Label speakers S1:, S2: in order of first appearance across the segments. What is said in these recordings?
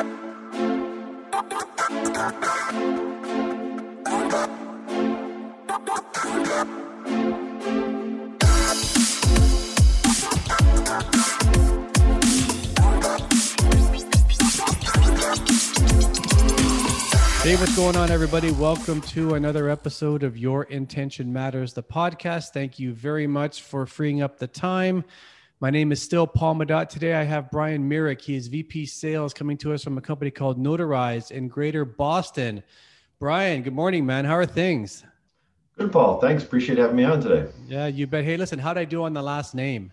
S1: Hey, what's going on, everybody? Welcome to another episode of Your Intention Matters, the podcast. Thank you very much for freeing up the time. My name is still Paul Madot. Today I have Brian Merrick. He is VP Sales coming to us from a company called Notarize in Greater Boston. Brian, good morning, man. How are things?
S2: Good, Paul. Thanks. Appreciate having me on today.
S1: Yeah, you bet. Hey, listen, how'd I do on the last name?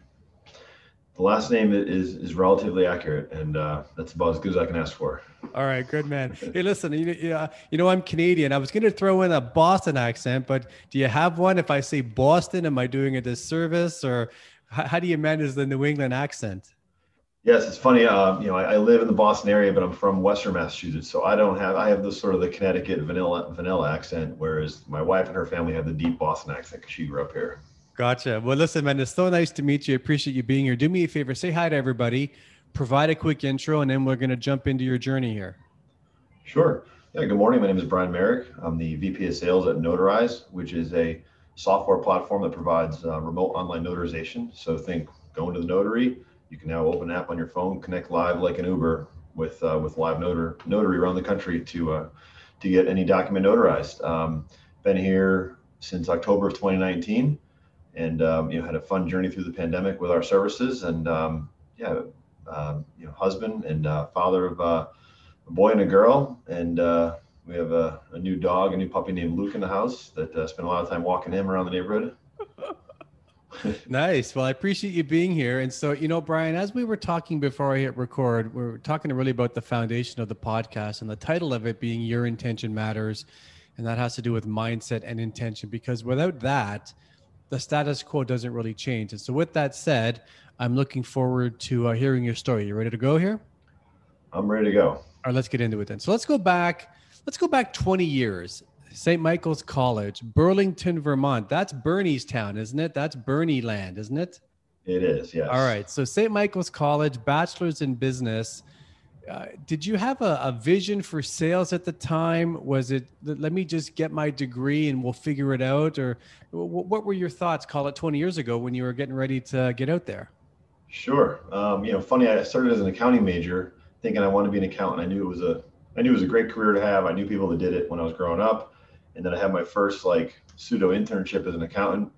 S2: The last name is is relatively accurate, and uh, that's about as good as I can ask for.
S1: All right, good man. Hey, listen, you, you, you know I'm Canadian. I was going to throw in a Boston accent, but do you have one? If I say Boston, am I doing a disservice, or how, how do you manage the New England accent?
S2: Yes, it's funny. Uh, you know, I, I, live in the Boston area, but I'm from Western Massachusetts, so I don't have. I have the sort of the Connecticut vanilla vanilla accent, whereas my wife and her family have the deep Boston accent because she grew up here.
S1: Gotcha. Well, listen, man, it's so nice to meet you. I appreciate you being here. Do me a favor, say hi to everybody, provide a quick intro, and then we're going to jump into your journey here.
S2: Sure. Yeah. Good morning. My name is Brian Merrick. I'm the VP of Sales at Notarize, which is a software platform that provides uh, remote online notarization. So think going to the notary. You can now open an app on your phone, connect live like an Uber with uh, with live notary notary around the country to uh, to get any document notarized. Um, been here since October of 2019 and um, you know had a fun journey through the pandemic with our services and um, yeah um, you know husband and uh, father of uh, a boy and a girl and uh, we have a, a, new dog a new puppy named luke in the house that uh, spent a lot of time walking him around the neighborhood
S1: nice well i appreciate you being here and so you know brian as we were talking before i hit record we are talking really about the foundation of the podcast and the title of it being your intention matters and that has to do with mindset and intention because without that the status quo doesn't really change. And so, with that said, I'm looking forward to uh, hearing your story. You ready to go here?
S2: I'm ready to go.
S1: All right, let's get into it then. So let's go back. Let's go back 20 years. St. Michael's College, Burlington, Vermont. That's Bernie's town, isn't it? That's Bernie land, isn't it?
S2: It is, yes.
S1: All right. So St. Michael's College, bachelor's in business. Uh, did you have a, a, vision for sales at the time? Was it let me just get my degree and we'll figure it out, or what were your thoughts? Call it 20 years ago when you were getting ready to get out there.
S2: Sure. Um, you know, funny. I started as an accounting major, thinking I wanted to be an accountant. I knew it was a I knew it was a great career to have. I knew people that did it when I was growing up, and then I had my first like pseudo internship as an accountant,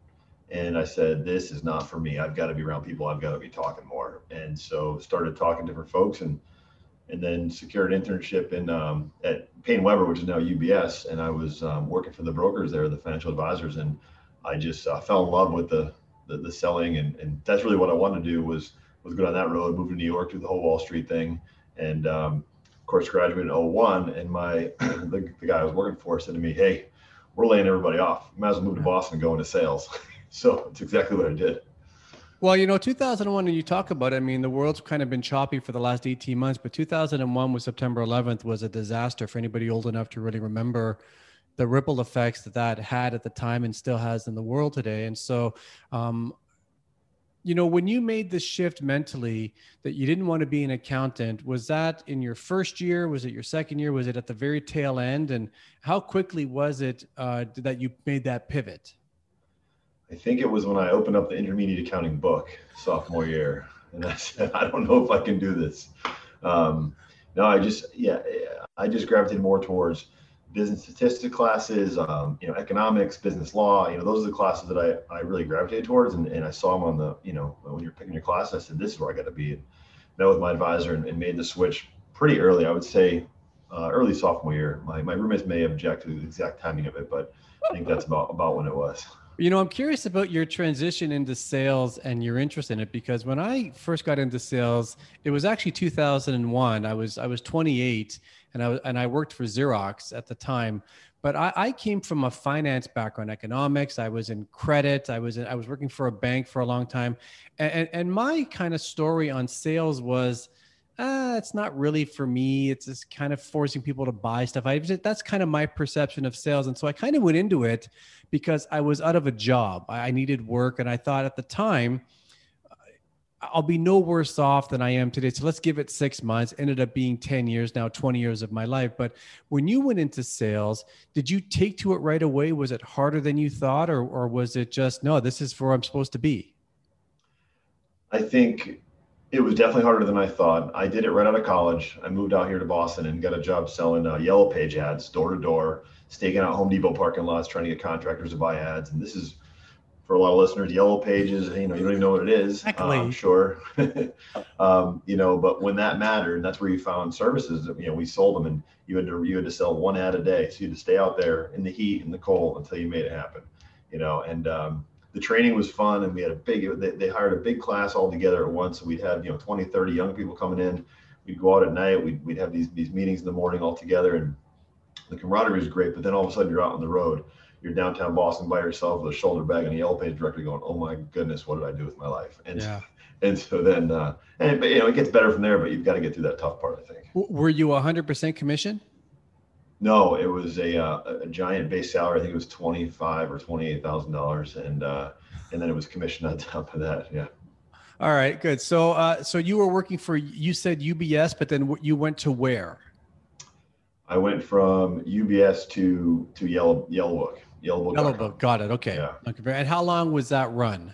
S2: and I said, "This is not for me. I've got to be around people. I've got to be talking more." And so started talking to different folks and and then secured an internship in um, at PaineWebber, which is now UBS, and I was um, working for the brokers there, the financial advisors, and I just uh, fell in love with the the, the selling, and, and that's really what I wanted to do was was go down that road, move to New York, do the whole Wall Street thing, and um, course graduated in 01, and my the, the guy I was working for said to me, "Hey, we're laying everybody off. You might as well move to Boston and go into sales." so it's exactly what I did.
S1: Well, you know, 2001, and you talk about it, I mean, the world's kind of been choppy for the last 18 months, but 2001 was September 11th was a disaster for anybody old enough to really remember the ripple effects that that had at the time and still has in the world today. And so, um, you know, when you made the shift mentally that you didn't want to be an accountant, was that in your first year? Was it your second year? Was it at the very tail end? And how quickly was it uh, that you made that pivot?
S2: I think it was when I opened up the intermediate accounting book sophomore year, and I said, I don't know if I can do this. Um, no, I just yeah, I just gravitated more towards business statistics classes, um, you know, economics, business law. You know, those are the classes that I, I really gravitated towards, and, and I saw them on the you know when you're picking your class. I said, this is where I got to be. And met with my advisor and, and, made the switch pretty early. I would say uh, early sophomore year. My my roommates may object to the exact timing of it, but I think that's about about when it was.
S1: You know, I'm curious about your transition into sales and your interest in it because when I first got into sales, it was actually 2001. I was I was 28 and I was and I worked for Xerox at the time. But I, I came from a finance background, economics. I was in credit. I was in, I was working for a bank for a long time, and, and, and my kind of story on sales was ah, it's not really for me. It's just kind of forcing people to buy stuff. I that's kind of my perception of sales, and so I kind of went into it because I was out of a job. I needed work, and I thought at the time, I'll be no worse off than I am today. So let's give it six months. Ended up being 10 years now, 20 years of my life. But when you went into sales, did you take to it right away? Was it harder than you thought, or, or was it just, no, this is where I'm supposed to be?
S2: I think it was definitely harder than I thought. I did it right out of college. I moved out here to Boston and got a job selling uh, yellow page ads door to door, staking out Home Depot parking lots, trying to get contractors to buy ads. And this is for a lot of listeners, yellow pages, you know, you don't even know what it is.
S1: Exactly.
S2: Um, sure. um, you know, but when that mattered, that's where you found services that, you know, we sold them and you had to, you had to sell one ad a day. So you had to stay out there in the heat and the cold until you made it happen, you know, and, um, the training was fun and we had a big, they, they hired a big class all together at once. So we'd have, you know, 20, 30 young people coming in. We'd go out at night. We'd, we'd have these, these meetings in the morning all together and the camaraderie was great. But then all of a sudden you're out on the road you're downtown Boston by yourself with a shoulder bag and a yellow page directory going, oh my goodness, what did I do with my life? And yeah. and so then, uh, and you know, it gets better from there, but you've got to get through that tough part, I think.
S1: Were you 100% commission?
S2: No, it was a, uh, a giant base salary. I think it was twenty five or twenty eight thousand dollars, and uh, and then it was commission on top of that. Yeah.
S1: All right, good. So, uh, so you were working for you said UBS, but then you went to where?
S2: I went from UBS to to Yellow Yellow Book. Yellow Book.
S1: Yellow Book. Got it. Okay. Yeah. Okay. And how long was that run?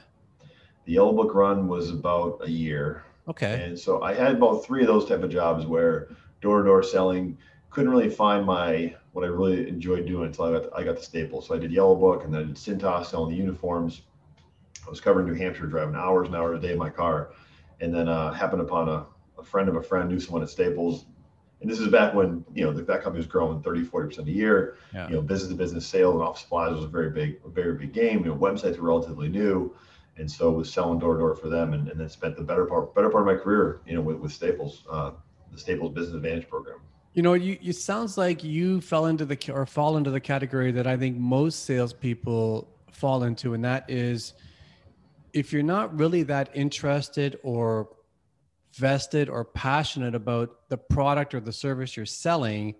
S2: The Yellow Book run was about a year.
S1: Okay.
S2: And so I had about three of those type of jobs where door to door selling couldn't really find my what I really enjoyed doing until I got to, I got the Staples. So I did Yellow Book and then I did Cintas selling the uniforms. I was covering New Hampshire, driving hours and hours a day in my car, and then uh, happened upon a, a friend of a friend knew someone at Staples and this is back when you know that company was growing 30 40 percent a year yeah. you know business to business sales and office supplies was a very big a very big game you know websites were relatively new and so was selling door to door for them and, and then spent the better part better part of my career you know with, with staples uh, the staples business advantage program
S1: you know you it sounds like you fell into the or fall into the category that i think most salespeople fall into and that is if you're not really that interested or vested or passionate about the product or the service you're selling,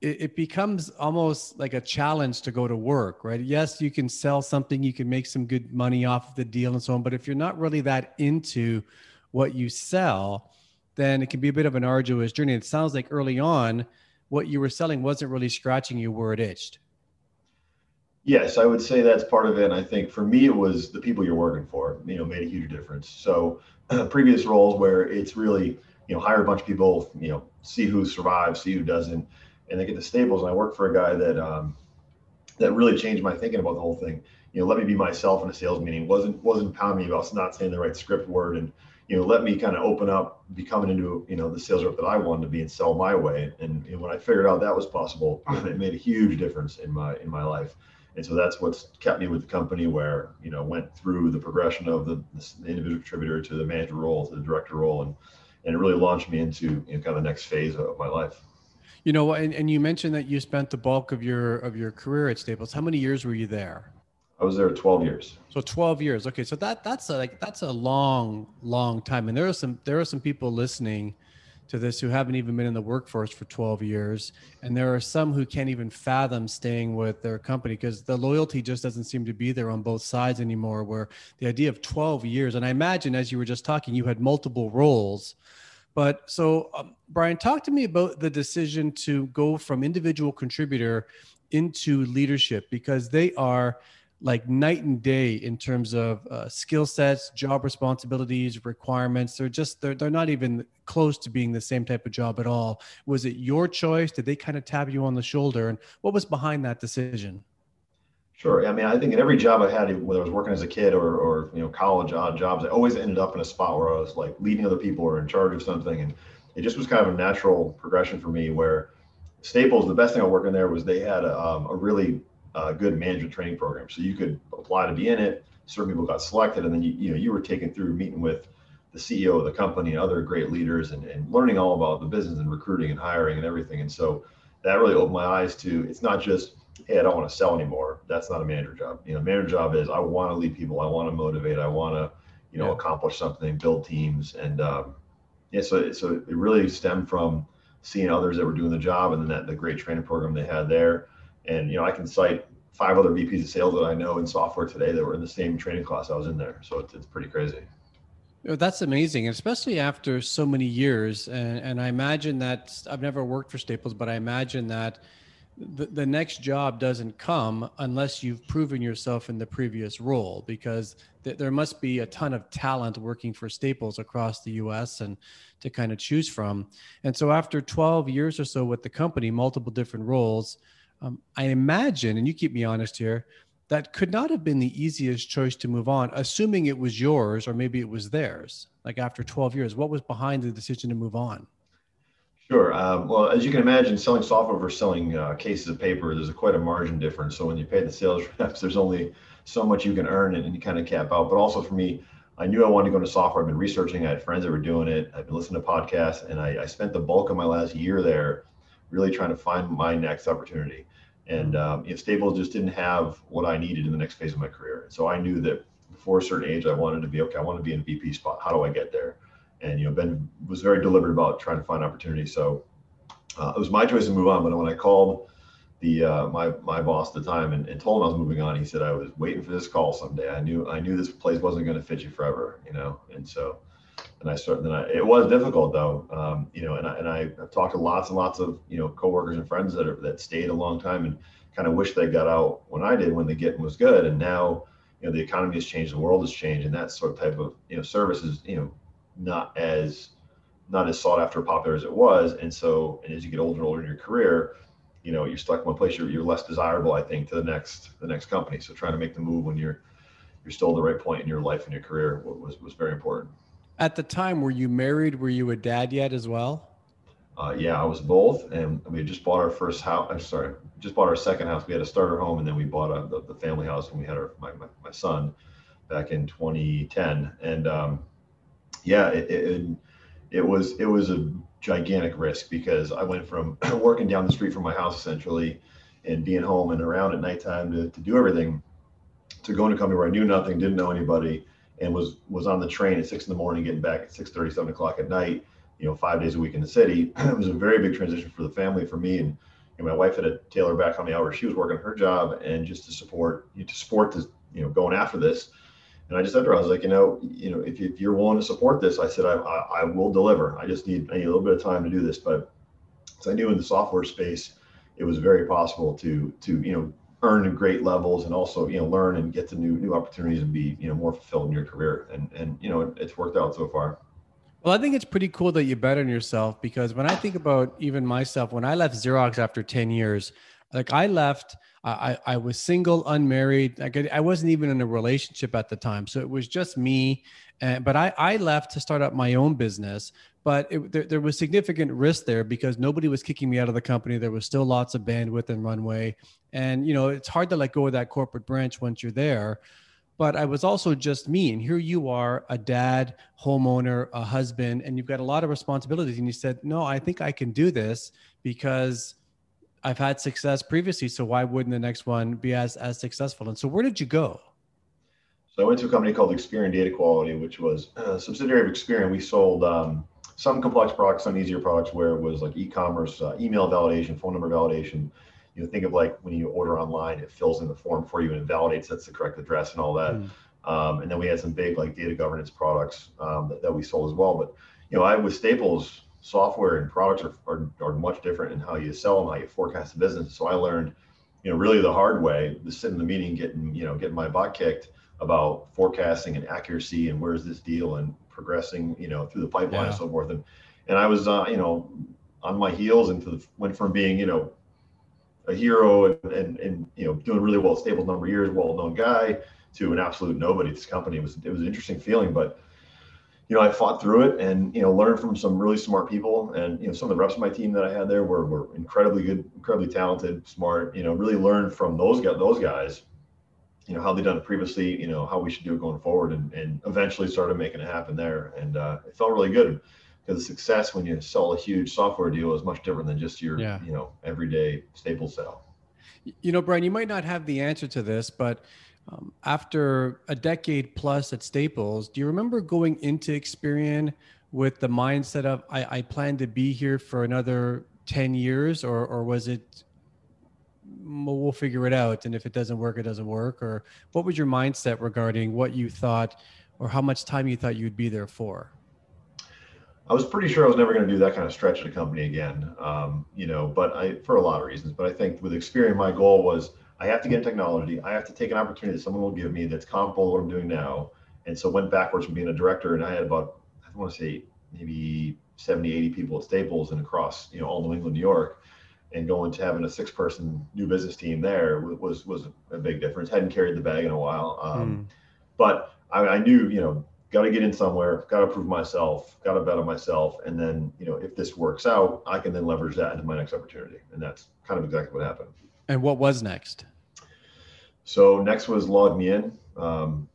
S1: it, it, becomes almost like a challenge to go to work, right? Yes, you can sell something, you can make some good money off of the deal and so on. But if you're not really that into what you sell, then it can be a bit of an arduous journey. It sounds like early on, what you were selling wasn't really scratching you where it itched.
S2: Yes, I would say that's part of it. And I think for me, it was the people you're working for, you know, made a huge difference. So uh, previous roles where it's really, you know, hire a bunch of people, you know, see who survives, see who doesn't, and they get the Staples. And I work for a guy that, um, that really changed my thinking about the whole thing. You know, let me be myself in a sales meeting. wasn't wasn't pounding me about not saying the right script word, and you know, let me kind of open up, be coming into you know the sales rep that I wanted to be and sell my way. And, and when I figured out that was possible, uh-huh. it made a huge difference in my in my life. And so that's what's kept me with the company where you know went through the progression of the, the individual contributor to the manager role to the director role and and it really launched me into you know, kind of the next phase of my life.
S1: You know and, and you mentioned that you spent the bulk of your of your career at staples. How many years were you there
S2: i was there 12 years.
S1: So 12 years. Okay so that that's a, like that's a long long time. And there are some there are some people listening to this who haven't even been in the workforce for 12 years. And there are some who can't even fathom staying with their company because the loyalty just doesn't seem to be there on both sides anymore where the idea of 12 years and i imagine as you were just talking you had multiple roles. But so um, brian talk to me about the decision to go from individual contributor into leadership because they are like night and day in terms of uh, skill sets, job responsibilities, requirements. They're just they're they're not even close to being the same type of job at all. Was it your choice? Did they kind of tap you on the shoulder? And what was behind that decision?
S2: Sure. I mean, I think in every job I had, whether I was working as a kid or, or you know, college odd jobs, I always ended up in a spot where I was like leading other people or in charge of something, and it just was kind of a natural progression for me. Where Staples, the best thing I worked in there was they had a, um, a really uh, good management training program. So you could apply to be in it. Certain people got selected, and then you, you know you were taken through meeting with the CEO of the company and other great leaders and, and learning all about the business and recruiting and hiring and everything. And so that really opened my eyes to it's not just hey I don't want to sell anymore. That's not a manager job. You know, manager job is I want to lead people. I want to motivate. I want to you know yeah. accomplish something, build teams, and um, yeah. So so it really stemmed from seeing others that were doing the job and then that the great training program they had there and you know, I can cite five other VPs of sales that I know in software today that were in the same training class I was in there. So it's, it's pretty crazy.
S1: That's amazing, especially after so many years. And, and I imagine that I've never worked for Staples, but I imagine that the, the next job doesn't come unless you've proven yourself in the previous role because th- there must be a ton of talent working for Staples across the US and to kind of choose from. And so after 12 years or so with the company, multiple different roles, um, I imagine, and you keep me honest here, that could not have been the easiest choice to move on, assuming it was yours or maybe it was theirs. Like after 12 years, what was behind the decision to move on?
S2: Sure. Um, well, as you can imagine, selling software versus selling uh, cases of paper, there's a, quite a margin difference. So when you pay the sales reps, there's only so much you can earn and, and you kind of cap out. But also for me, I knew I wanted to go into software. I've been researching. I had friends that were doing it. I've been listening to podcasts, and I, I spent the bulk of my last year there, really trying to find my next opportunity. And um, you know, Staples just didn't have what I needed in the next phase of my career. And so I knew that before a certain age, I wanted to be okay. I want to be in a VP spot. How do I get there? and you know Ben was very deliberate about trying to find opportunities. So uh, it was my choice to move on. But when I called the uh, my my boss at the time and, and told him I was moving on, he said I was waiting for this call someday. I knew I knew this place wasn't going to fit you forever, you know. And so, and I started. I, it was difficult though, um, you know. And I and I have talked to lots and lots of you know coworkers and friends that are that stayed a long time and kind of wish they got out when I did when the getting was good. And now you know the economy has changed, the world has changed, and that sort of type of you know service is you know not as not as sought after popular as it was and so and as you get older and older in your career you know you're stuck in one place you're, you're less desirable i think to the next the next company so trying to make the move when you're you're still at the right point in your life and your career was was very important
S1: at the time were you married? Were you a dad yet as well?
S2: Uh, yeah i was both and we just bought our first house i'm sorry just bought our second house. We had a starter home and then we bought a, the, the family house when we had our my, my, my son back in 2010 and um, yeah, it, it, it was it was a gigantic risk because I went from working down the street from my house essentially and being home and around at nighttime to, to do everything to go into a company where I knew nothing, didn't know anybody, and was was on the train at six in the morning, getting back at six thirty, seven o'clock at night, you know, five days a week in the city. it was a very big transition for the family, for me, and, my wife had to tailor back on the hours she was working her job, and just to support to support this, you know, going after this and I just said to her, I was like, you know, you know, if, if you're willing to support this, I said, I, I, I will deliver. I just need, I need a little bit of time to do this. But as I knew in the software space, it was very possible to, to, you know, earn great levels and also, you know, learn and get to new, new opportunities and be, you know, more fulfilled in your career. And, and, you know, it, it's worked out so far.
S1: Well, I think it's pretty cool that you bet on yourself because when I think about even myself, when I left Xerox after 10 years, like I left, I, I was single, unmarried. Like I, I wasn't even in a relationship at the time. So it was just me. And, but I, I left to start up my own business. But it, there, there was significant risk there because nobody was kicking me out of the company. There was still lots of bandwidth and runway. And, you know, it's hard to let go of that corporate branch once you're there but I was also just me. And here you are, a dad, homeowner, a husband, and you've got a lot of responsibilities. And you said, No, I think I can do this because I've had success previously, so why wouldn't the next one be as as successful? And so, where did you go?
S2: So I went to a company called Experian Data Quality, which was a subsidiary of Experian. We sold um, some complex products, some easier products, where it was like e-commerce, uh, email validation, phone number validation. You know, think of like when you order online, it fills in the form for you and it validates that's the correct address and all that. Mm. Um, and then we had some big like data governance products um, that, that we sold as well. But you know, I with Staples software and products are, are, are much different in how you sell them, how you forecast the business. So I learned, you know, really the hard way, to sit in the meeting, getting, you know, getting my butt kicked about forecasting and accuracy and where's this deal and progressing, you know, through the pipeline yeah. and so forth. And, and I was, uh, you know, on my heels and the, went from being, you know, a hero and, and, and, you know, doing really well at Staples number of years, well-known guy to an absolute nobody. This company it was, it was an interesting feeling, but you know, I fought through it and, you know, learned from some really smart people. And, you know, some of the reps of my team that I had there were, were incredibly good, incredibly talented, smart, you know, really learned from those guys, those guys, you know, how they done it previously, you know, how we should do it going forward and, and eventually started making it happen there. And uh, it felt really good because the success when you sell a huge software deal is much different than just your, yeah. you know, everyday staple sale.
S1: You know, Brian, you might not have the answer to this, but um, after a decade plus at Staples, do you remember going into Experian with the mindset of I, I plan to be here for another 10 years or, or was it we'll figure it out and if it doesn't work it doesn't work or what was your mindset regarding what you thought or how much time you thought you'd be there for?
S2: I was pretty sure I was never going to do that kind of stretch at a company again, um, you know, but I, for a lot of reasons, but I think with Experian, my goal was I have to get technology. I have to take an opportunity that someone will give me that's comparable to what I'm doing now. And so went backwards from being a director and I had about, I want to say maybe 70, 80 people at Staples and across, you know, all New England, New York and going to having a six person new business team there was, was a big difference. Hadn't carried the bag in a while. Um, mm. But I, I knew, you know, got to get in somewhere, got to prove myself, got to bet on myself. And then, you know, if this works out, I can then leverage that into my next opportunity. And that's kind of exactly what happened.
S1: And what was next?
S2: So next was log LogMeIn. Um,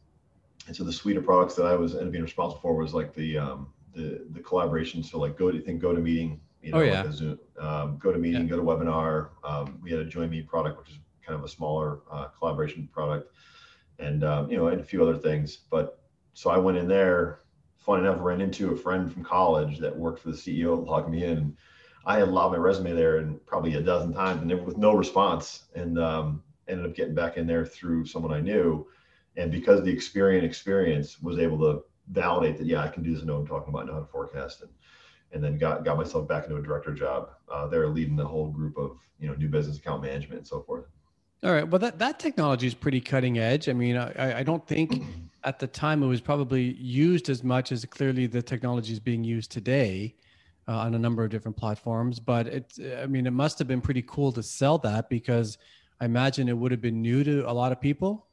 S2: and so the suite of products that I was ended up being responsible for was like the, um, the, the collaboration. So like go to think GoToMeeting, you know, oh, yeah. like Zoom, um, GoToMeeting, yeah. webinar. Um, we had a join.me product, which is kind of a smaller uh, collaboration product and, um, you know, and a few other things, but so I went in there. Fun enough, ran into a friend from college that worked for the CEO, LogMeIn. I had logged my resume there and probably a dozen times, and with no response. And um, ended up getting back in there through someone I knew. And because the Experian experience was able to validate that, yeah, I can do this. I know what I'm talking about. Know how to forecast. And and then got got myself back into a director job uh, there, leading the whole group of you know new business account management and so forth.
S1: All right. Well, that that technology is pretty cutting edge. I mean, I, I don't think at the time it was probably used as much as clearly the technology is being used today uh, on a number of different platforms. But it, I mean, it must have been pretty cool to sell that because I imagine it would have been new to a lot of people.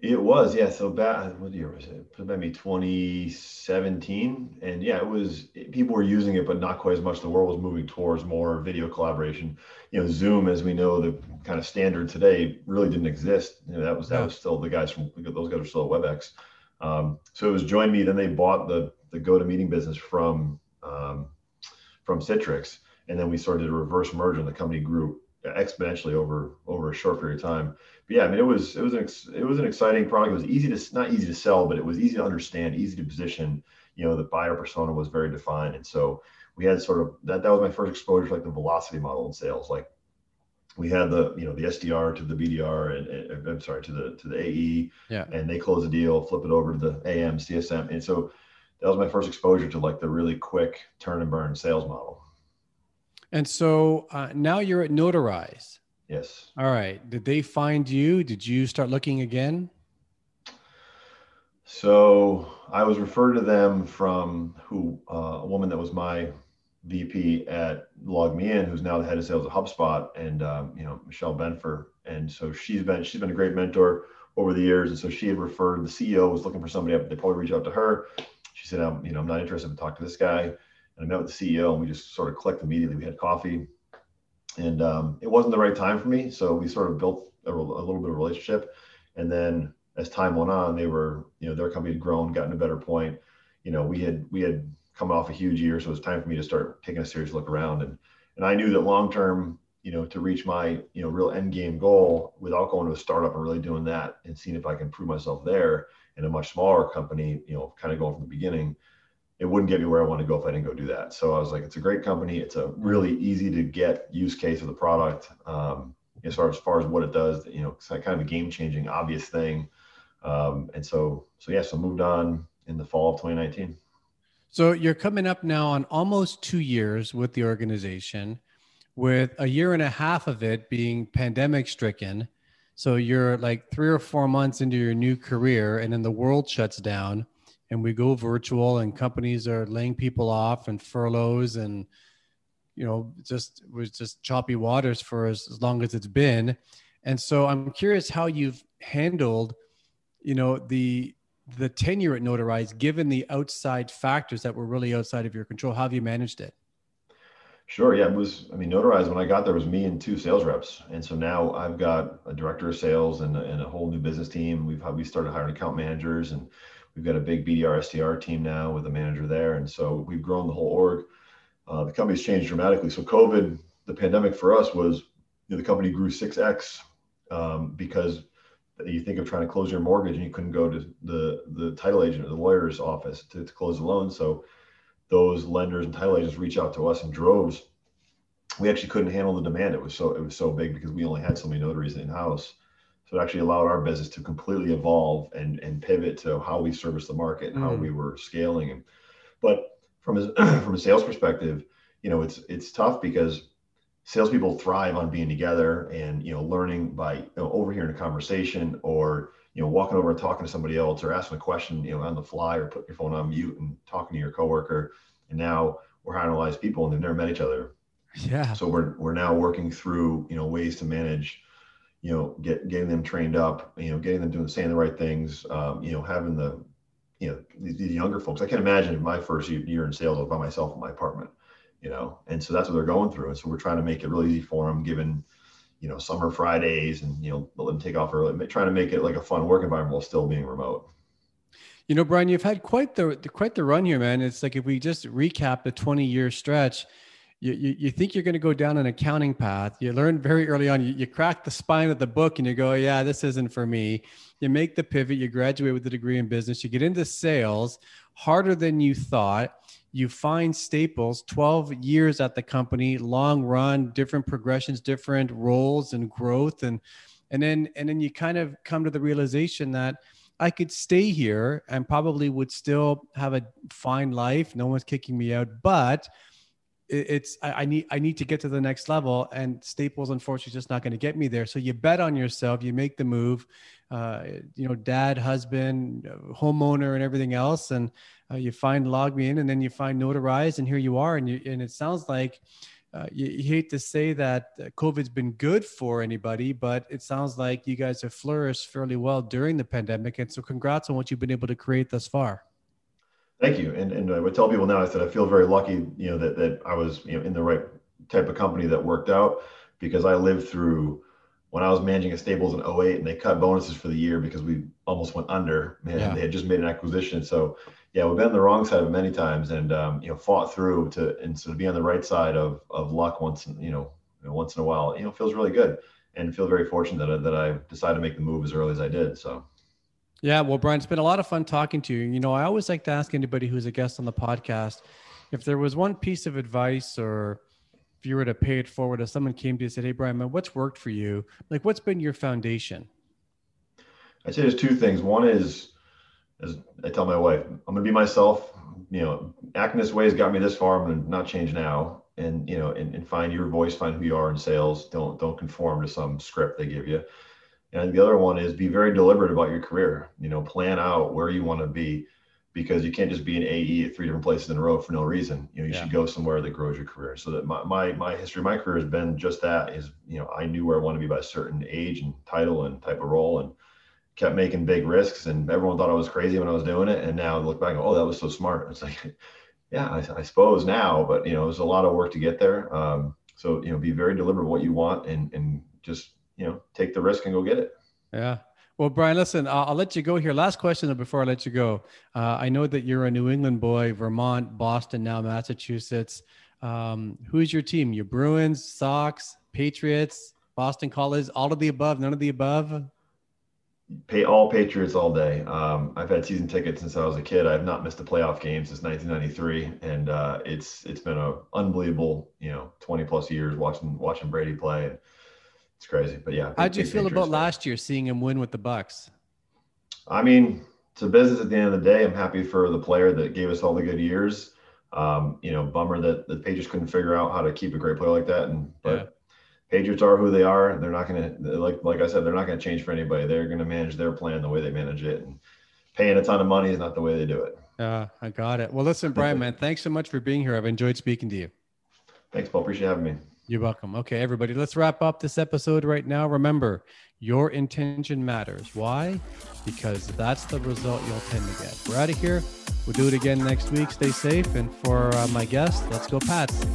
S2: It was, yeah. So back, what year was it? It maybe 2017, and yeah, it was. People were using it, but not quite as much. The world was moving towards more video collaboration. You know, Zoom, as we know, the kind of standard today, really didn't exist. You know, that was that was still the guys from those guys are still at WebEx. Um, so it was join.me. Then they bought the the GoToMeeting business from um, from Citrix, and then we started a reverse merge, and the company grew exponentially over over a short period of time. But yeah, I mean, it was it was an ex, it was an exciting product. It was easy to not easy to sell, but it was easy to understand, easy to position. You know, the buyer persona was very defined, and so we had sort of that. That was my first exposure to like the velocity model in sales. Like we had the you know the SDR to the BDR and, and I'm sorry to the to the AE, yeah, and they close the deal, flip it over to the AM CSM, and so that was my first exposure to like the really quick turn and burn sales model.
S1: And so uh, now you're at Notarize.
S2: Yes.
S1: All right. Did they find you? Did you start looking again?
S2: So I was referred to them from who uh, a woman that was my VP at LogMeIn, who's now the head of sales at HubSpot, and um, you know Michelle Benfer. And so she's been she's been a great mentor over the years. And so she had referred the CEO was looking for somebody. They probably reached out to her. She said, "I'm you know I'm not interested in talk to this guy." And I met with the CEO and we just sort of clicked immediately. We had coffee and um, it wasn't the right time for me. So we sort of built a, a, little bit of relationship. And then as time went on, they were, you know, their company had grown, gotten a better point. You know, we had, we had come off a huge year. So it was time for me to start taking a serious look around. And, and I knew that long-term, you know, to reach my, you know, real end game goal without going to a startup and really doing that and seeing if I can prove myself there in a much smaller company, you know, kind of going from the beginning, it wouldn't get me where I want to go if I didn't go do that. So I was like, it's a great company. It's a really easy to get use case of the product. Um, as far as far as what it does, you know, it's like kind of a game changing, obvious thing. Um, and so, so yeah, so moved on in the fall of 2019.
S1: So you're coming up now on almost two years with the organization, with a year and a half of it being pandemic stricken. So you're like three or four months into your new career, and then the world shuts down and we go virtual and companies are laying people off and furloughs and you know just was just choppy waters for as, as long as it's been and so i'm curious how you've handled you know the the tenure at notarize given the outside factors that were really outside of your control how have you managed it
S2: Sure. Yeah, it was. I mean, Notarize when I got there was me and two sales reps, and so now I've got a director of sales and and a whole new business team. We've we started hiring account managers, and We've got a big BDR SDR team now with a manager there, and so we've grown the whole org. Uh, the company's changed dramatically. So COVID, the pandemic for us was, you know, the company grew six x um, because you think of trying to close your mortgage and you couldn't go to the the title agent or the lawyer's office to, to close the loan. So those lenders and title agents reach out to us in droves. We actually couldn't handle the demand. It was so it was so big because we only had so many notaries in house. So it actually allowed our business to completely evolve and and pivot to how we service the market and mm. how we were scaling. And but from a from a sales perspective, you know, it's it's tough because salespeople thrive on being together and you know learning by you know, overhearing a conversation or you know walking over and talking to somebody else or asking a question you know on the fly or putting your phone on mute and talking to your coworker. And now we're highly people and they've never met each other.
S1: Yeah.
S2: So we're we're now working through you know ways to manage, you know, get getting them trained up, you know, getting them doing saying the right things, um, you know, having the, you know, these, these younger folks. I can't imagine my first year in sales by myself in my apartment, you know, and so that's what they're going through. And so we're trying to make it really easy for them, given, you know, summer Fridays and you know let them take off early, trying to make it like a fun work environment while still being remote.
S1: You know, Brian, you've had quite the quite the run here, man. It's like if we just recap the 20 year stretch, you, you, you think you're going to go down an accounting path. You learn very early on, you, you crack the spine of the book and you go, yeah, this isn't for me. You make the pivot, you graduate with a degree in business, you get into sales harder than you thought. You find Staples, 12 years at the company, long run, different progressions, different roles and growth. And, and then, and then you kind of come to the realization that, I could stay here and probably would still have a fine life. No one's kicking me out, but it's I, need I need to get to the next level, and Staples unfortunately is just not going to get me there. So you bet on yourself, you make the move. Uh, you know, dad, husband, homeowner, and everything else, and uh, you find LogMeIn, and then you find Notarize, and here you are, and you and it sounds like uh, you, you, hate to say that uh, COVID's been good for anybody, but it sounds like you guys have flourished fairly well during the pandemic. And so, congrats on what you've been able to create thus far.
S2: Thank you. And, and I would tell people now is that I feel very lucky, you know, that, that I was, you know, in the right type of company that worked out because I lived through when I was managing at Staples in 08 and they cut bonuses for the year because we almost went under and yeah. they had just made an acquisition. So yeah, we've been on the wrong side of it many times and, um, you know, fought through to, and so to be on the right side of, of luck once, you know, once in a while, you know, feels really good and feel very fortunate that I, that I decided to make the move as early as I did. So.
S1: Yeah, well, Brian, it's been a lot of fun talking to you. You know, I always like to ask anybody who's a guest on the podcast if there was one piece of advice or if you were to pay it forward, if someone came to you and said, Hey, Brian, man, what's worked for you? Like, what's been your foundation?
S2: I'd say there's two things. One is, as I tell my wife, I'm going to be myself. You know, acting this way has got me this far. I'm going to not change now. And, you know, and, and find your voice, find who you are in sales. Don't, don't conform to some script they give you. And the other one is be very deliberate about your career. You know, plan out where you want to be because you can't just be an AE at three different places in a row for no reason. You know, you yeah. should go somewhere that grows your career. So that my, my my history, my career has been just that is, you know, I knew where I wanted to be by a certain age and title and type of role and kept making big risks and everyone thought I was crazy when I was doing it. And now I look back, oh, that was so smart. It's like, yeah, I, I, suppose now, but you know, there's a lot of work to get there. Um, so, you know, be very deliberate what you want and, and just, you know, take the risk and go get it.
S1: Yeah. Well, Brian, listen, I'll, I'll, let you go here. Last question before I let you go. Uh, I know that you're a New England boy, Vermont, Boston, now Massachusetts. Um, who's your team? Your Bruins, Sox, Patriots, Boston College, all of the above, none of the above?
S2: Pay all Patriots all day. Um, I've had season tickets since I was a kid. I've not missed a playoff game since 1993, and uh, it's it's been a unbelievable, you know, 20 plus years watching watching Brady play. And, it's crazy. But yeah.
S1: How'd you feel about last year seeing him win with the Bucs?
S2: I mean, it's a business at the end of the day. I'm happy for the player that gave us all the good years. Um, you know, bummer that the Patriots couldn't figure out how to keep a great player like that. And but yeah. Patriots are who they are. They're not gonna like like I said, they're not gonna change for anybody. They're gonna manage their plan the way they manage it. And paying a ton of money is not the way they do it.
S1: Yeah, uh, I got it. Well, listen, Brian, man, thanks so much for being here. I've enjoyed speaking to you.
S2: Thanks, Paul. Appreciate having me.
S1: You're welcome. Okay, everybody, let's wrap up this episode right now. Remember, your intention matters. Why? Because that's the result you'll tend to get. We're out of here. We'll do it again next week. Stay safe. And for uh, my guest, let's go, Pats.